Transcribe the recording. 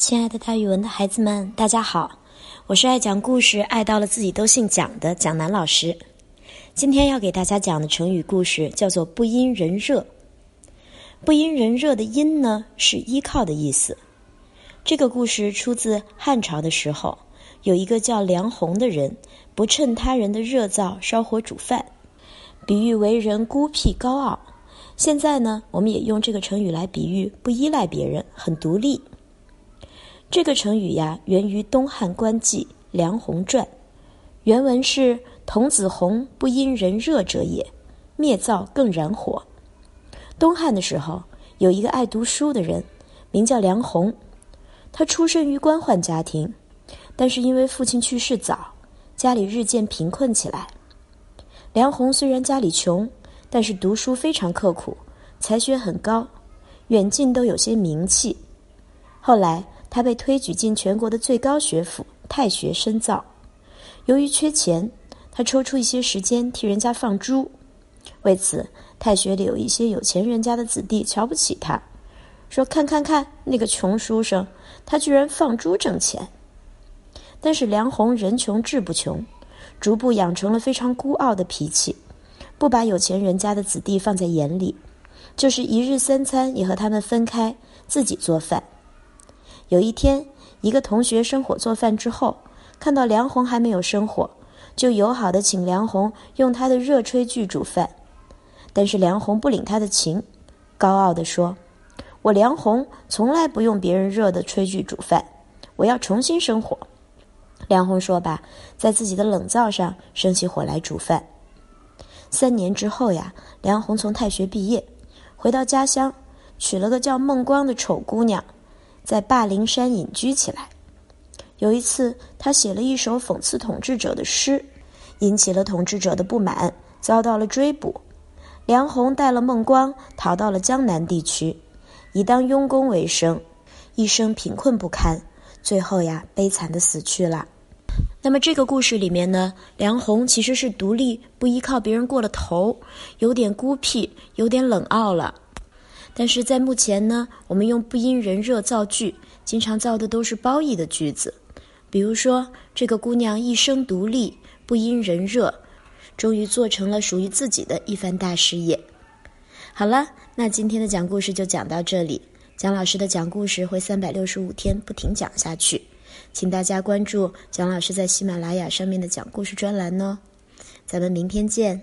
亲爱的，大语文的孩子们，大家好！我是爱讲故事、爱到了自己都姓蒋的蒋楠老师。今天要给大家讲的成语故事叫做“不因人热”。不因人热的“因”呢，是依靠的意思。这个故事出自汉朝的时候，有一个叫梁鸿的人，不趁他人的热灶烧火煮饭，比喻为人孤僻高傲。现在呢，我们也用这个成语来比喻不依赖别人，很独立。这个成语呀，源于东汉官记《梁鸿传》，原文是“童子鸿不因人热者也，灭灶更燃火。”东汉的时候，有一个爱读书的人，名叫梁鸿，他出身于官宦家庭，但是因为父亲去世早，家里日渐贫困起来。梁鸿虽然家里穷，但是读书非常刻苦，才学很高，远近都有些名气。后来。他被推举进全国的最高学府太学深造，由于缺钱，他抽出一些时间替人家放猪。为此，太学里有一些有钱人家的子弟瞧不起他，说：“看看看那个穷书生，他居然放猪挣钱。”但是梁鸿人穷志不穷，逐步养成了非常孤傲的脾气，不把有钱人家的子弟放在眼里，就是一日三餐也和他们分开，自己做饭。有一天，一个同学生火做饭之后，看到梁红还没有生火，就友好的请梁红用他的热炊具煮饭。但是梁红不领他的情，高傲地说：“我梁红从来不用别人热的炊具煮饭，我要重新生火。”梁红说罢，在自己的冷灶上生起火来煮饭。三年之后呀，梁红从太学毕业，回到家乡，娶了个叫孟光的丑姑娘。在霸陵山隐居起来。有一次，他写了一首讽刺统治者的诗，引起了统治者的不满，遭到了追捕。梁鸿带了孟光逃到了江南地区，以当佣工为生，一生贫困不堪，最后呀，悲惨的死去了。那么这个故事里面呢，梁鸿其实是独立，不依靠别人过了头，有点孤僻，有点冷傲了。但是在目前呢，我们用不因人热造句，经常造的都是褒义的句子。比如说，这个姑娘一生独立，不因人热，终于做成了属于自己的一番大事业。好了，那今天的讲故事就讲到这里。蒋老师的讲故事会三百六十五天不停讲下去，请大家关注蒋老师在喜马拉雅上面的讲故事专栏哦。咱们明天见。